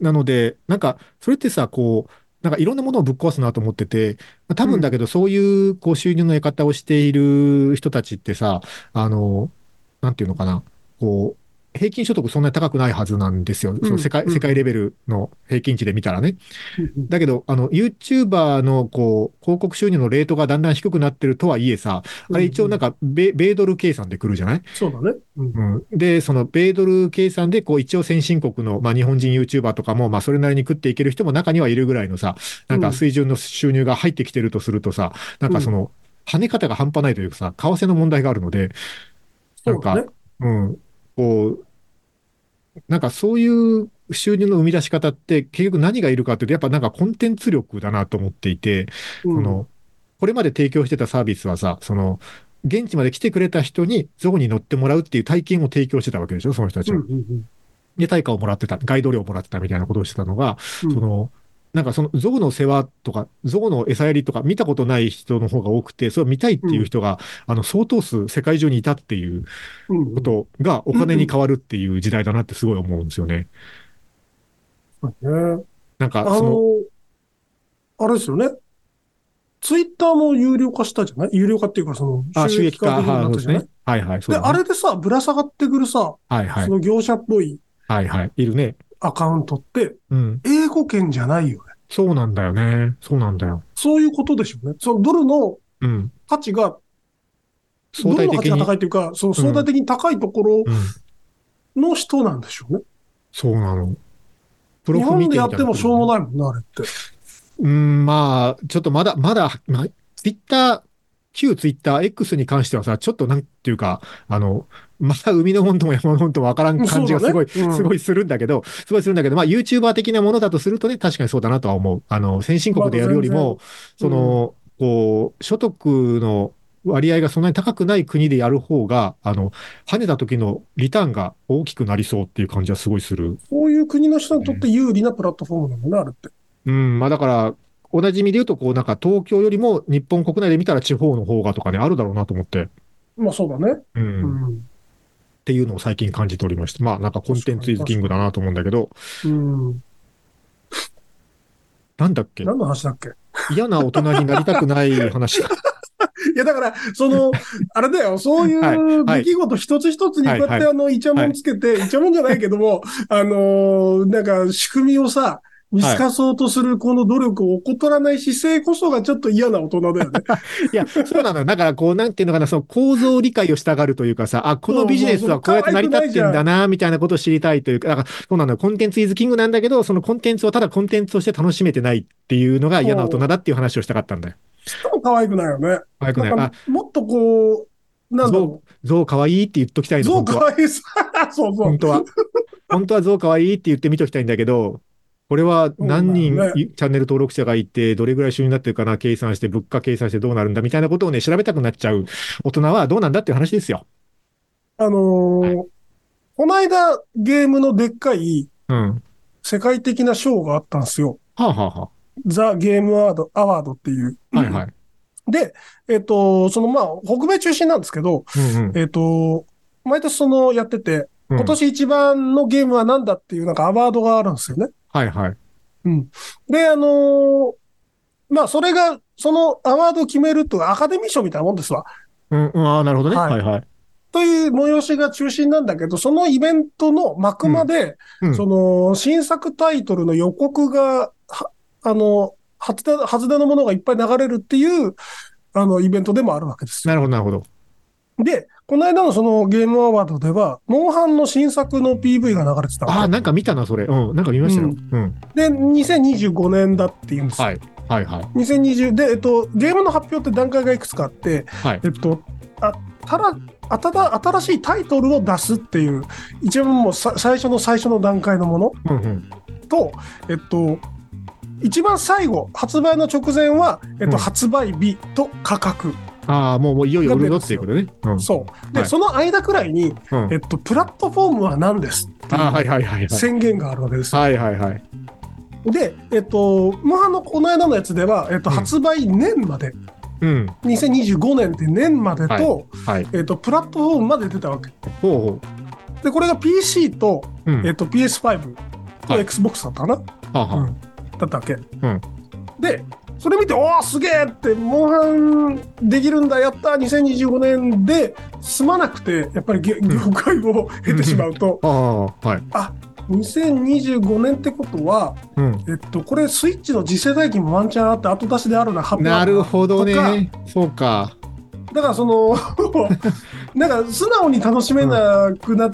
S2: なので、なんか、それってさ、こう、なんかいろんなものをぶっ壊すなと思ってて、まあ多分だけど、そういう、こう、収入の得方をしている人たちってさ、あの、なんていうのかな、こう、平均所得そんなに高くないはずなんですよ。その世界、
S3: うん。
S2: 世界レベルの平均値で見たらね。
S3: うんうん。
S2: だけど、あの、YouTuber の、こう、広告収入のレートがだんだん低くなってるとはいえさ、あれ一応なんか、米、米ドル計算で来るじゃない？
S3: そうだね。うん。
S2: うん、で、その米ドル計算で、こう、一応先進国の、まあ、日本人 YouTuber とかも、まあ、それなりに食っていける人も中にはいるぐらいのさ、なんか水準の収入が入ってきてるとするとさ、なんかその、跳ね方が半端ないというかさ、為替の問題があるので、なんか、
S3: そうだね。
S2: うん、こう、なんかそういう収入の生み出し方って、結局何がいるかっていうと、やっぱなんかコンテンツ力だなと思っていて、
S3: うん。
S2: その、これまで提供してたサービスはさ、その、現地まで来てくれた人に象に乗ってもらうっていう体験を提供してたわけでしょ、その人たちは。
S3: うんうん。
S2: で、対価をもらってた、ガイド料をもらってたみたいなことをしてたのが、
S3: うん。
S2: その、なんかその象の世話とか、象の餌やりとか見たことない人の方が多くて、それを見たいっていう人が、あの、相当数世界中にいたっていう
S3: うんうん
S2: ことがお金に変わるっていう時代だなってすごい思うんですよね。
S3: そうね。
S2: なんか、
S3: あ
S2: その、
S3: の、あれですよね。ツイッターも有料化したじゃない？有料化っていうか、その、
S2: あ、収益化、
S3: にな
S2: ね。はいはい、そうね
S3: あれでさ、ぶら下がってくるさ、
S2: はいはい
S3: そ。の業者っぽい
S2: はいはい。いるね。
S3: アカウントって、
S2: うん。
S3: 英語圏じゃないよね。
S2: そうなんだよね。そうなんだよ。
S3: そういうことでしょうね。そのドルの
S2: うん。
S3: 価値が、ド
S2: 相対的に
S3: ルの価値が。高いというか、その相対的に高いところ
S2: うん。
S3: の人なんでしょうね。
S2: そうなの。プロ
S3: 日
S2: フ見てみたいな
S3: 本でやってもしょうもないもんな、あれって。
S2: うん、まあ、ちょっとまだ、まだ、まあ、ツイッター旧ツイッター X に関してはさ、ちょっとなんていうか、あの、また海の本とも山の本ともわからん感じがすごい、
S3: ねうん
S2: すごいするんだけど、すごいするんだけど、まあ YouTuber 的なものだとするとね、確かにそうだなとは思う。あの、先進国でやるよりも、その、こう、所得の割合がそんなに高くない国でやる方が、あの、跳ねた時のリターンが大きくなりそうっていう感じはすごいする。
S3: そういう国の人にとって有利なプラットフォームなのね、あれって。
S2: うん、まあだから、同じ意味で言うと、こう、なんか東京よりも日本国内で見たら地方の方がとかね、あるだろうなと思って、
S3: まあそうだね。
S2: うん、っ
S3: うん。
S2: ていうのを最近感じておりまして、まあなんかコンテンツイズキングだなと思うんだけど、
S3: うん。
S2: なんだっけ？
S3: 何の話だっけ？
S2: 嫌な大人になりたくない話だ。
S3: いや、だから、その、あれだよ、そうい
S2: はいうはい。
S3: 出来事一つ一つにこうやって、
S2: はい
S3: あの、イチャモンつけて、イチャモンじゃないけども、あのーなんか、仕組みをさ、見透かそうとするこの努力を怠らない姿勢こそがちょっと嫌な大人だよね。
S2: いや、そうなのよ。だから、こう、なんていうのかな、その構造理解をしたがるというかさ、あ、このビジネスはこうやって成り立ってんだな、みたいなことを知りたいというか、だから、そうなのよ。コンテンツイズキングなんだけど、そのコンテンツをただコンテンツとして楽しめてないっていうのが嫌な大人だっていう話をしたかったんだよ。
S3: ちょっと可愛くないよね。
S2: 早くない。
S3: もっとこう、なんだろ
S2: ゾウかわいいって言っときたいの、
S3: う。そう
S2: 本当は。
S3: 可愛いさ。そうそう
S2: 本。当は。本当はゾウかわいいって言って見ときたいんだけど、これは何人、チャンネル登録者がいて、どれぐらい収入になってるかな、計算して、物価計算してどうなるんだみたいなことをね、調べたくなっちゃう大人はどうなんだっていう話ですよ。
S3: あのーこの間、ゲームのでっかい世界的な賞があったんですよ。
S2: あ、はあは
S3: ザ・ゲームアワード、アワードっていう。
S2: あ、はいはい。
S3: で、えっ、と、そのまあ、北米中心なんですけど、
S2: うんうん。
S3: えっ、と、毎年そのやってて、
S2: うん
S3: 今年一番のゲームは何だっていうなんかアワードがあるんですよね。
S2: はいはい。
S3: うん。で、あのーまあ、それが、そのアワードを決めるとアカデミー賞みたいなもんですわ。
S2: うん、うんああ、なるほどね。
S3: は
S2: はいいはい。
S3: という催しが中心なんだけど、そのイベントの幕間で、
S2: うん
S3: その新作タイトルの予告が、はあの、初だ、初だのものがいっぱい流れるっていう、あの、イベントでもあるわけですよ。
S2: なるほど、なるほど。
S3: で、この間のそのゲームアワードでは、モンハンの新作の PV が流れてた
S2: ああ、
S3: の。
S2: なんか見たな、それ。うん、なんか見ましたよ。
S3: う
S2: うんん。
S3: で、2025年だっていうんですよ。
S2: はい。はいはい。
S3: 2020で、えっと、ゲームの発表って段階がいくつかあって、
S2: はい。
S3: えっと、あたら、あただ、新しいタイトルを出すっていう、一番もうさ最初の最初の段階のもの
S2: うんうん。
S3: と、えっと、一番最後、発売の直前は、えっと、
S2: うん
S3: 発売日と価格。
S2: ああ、もう、もういよいよ売るぞっていうことね。うん。
S3: そう。で、
S2: はい
S3: その間くらいに、
S2: うん
S3: えっと、プラットフォームは何ですっていう
S2: ああ、はいはいはいはい。
S3: 宣言があるわけですよ。
S2: はいはいはい。
S3: で、えっと、モンハンのこの間のやつでは、えっと、
S2: うん
S3: 発売年まで、
S2: うん。
S3: 2025年って年までと、
S2: はい。
S3: えっと、プラットフォームまで出たわけ。
S2: ほうほ
S3: で、これが PC と、
S2: う。うん。
S3: えっと、PS5 と
S2: はい
S3: Xbox だったかな、
S2: はあは
S3: うんだったわけ。
S2: ん
S3: で、それ見て、おーすげえって、モンハンできるんだ、やった、2025年で済まなくて、やっぱりげ業界を経てしまうと、
S2: あ。はい。
S3: あ2025年ってことは、
S2: うん。
S3: えっと、これ、スイッチの次世代機もワンチャンあって、後出しであるな、発表あ
S2: なるほど
S3: と
S2: ね。そうか。
S3: だから、その、なんか、素直に楽しめなくなっ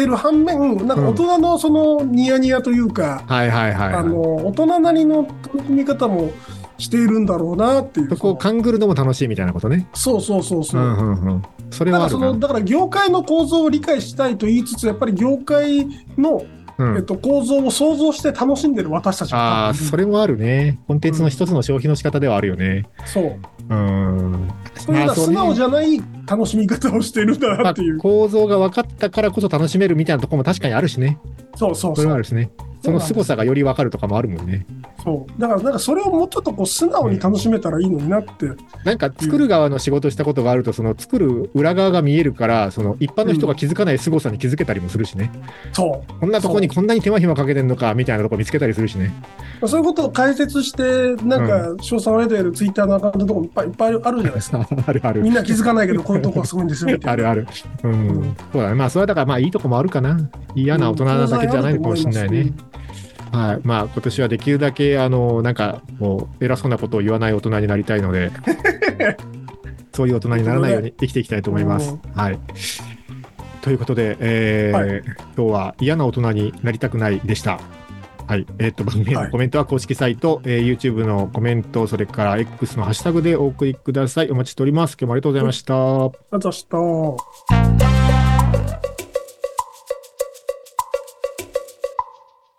S3: てる反面、なんか、大人のその、ニヤニヤというか、大人なりの楽しみ方もしているんだろうなっていう。
S2: そこを勘ぐるのも楽しいみたいなことね。
S3: そうそうそうそうう。
S2: んうんうん。それは
S3: その、。だから業界の構造を理解したいと言いつつ、やっぱり業界の、
S2: うん。
S3: えっと、構造を想像して楽しんでる私たち
S2: ああ、
S3: が
S2: それもあるね。コンテンツの一つの消費の仕方ではあるよね。
S3: そう。
S2: うん。
S3: そういうのは素直じゃない楽しみ方をしているんだ
S2: まあ
S3: なっていう。
S2: 構造が分かったからこそ楽しめるみたいなところも確かにあるしね。
S3: そうそうそう。
S2: それはあるしね。その凄さがより分かるとかもあるもんね。
S3: そう。だから、なんかそれをもうちょっとこう素直に楽しめたらいいのになって。
S2: なんか作る側の仕事したことがあると、その作る裏側が見えるから、その一般の人が気づかない凄さに気づけたりもするしね。
S3: そう。
S2: こんなとこにこんなに手間暇かけてんのかみたいなとこ見つけたりするしね。
S3: そういうことを解説して、なんか、賞賛を得ているツイッターのアカウントとかもいっぱいいっぱいあるじゃないですか。
S2: あるある
S3: み。んな気づかないけど、こういうとこがすごいんですよ。
S2: あるある。うん。
S3: うん
S2: そうだね。まあ、それはだから、まあ、いいとこもあるかな。嫌な大人なだけじゃないのかもしれないね。はい。まあ、今年はできるだけ、あの、なんか、もう、偉そうなことを言わない大人になりたいので、そういう大人にならないように生きていきたいと思います。はい。ということで、えー
S3: はい
S2: 今日は嫌な大人になりたくないでした。はい。えっ、と、番組へのコメントは公式サイト、えー YouTube のコメント、それから X のハッシュタグでお送りください。お待ちしております。今日もありがとうございました。
S3: あざした。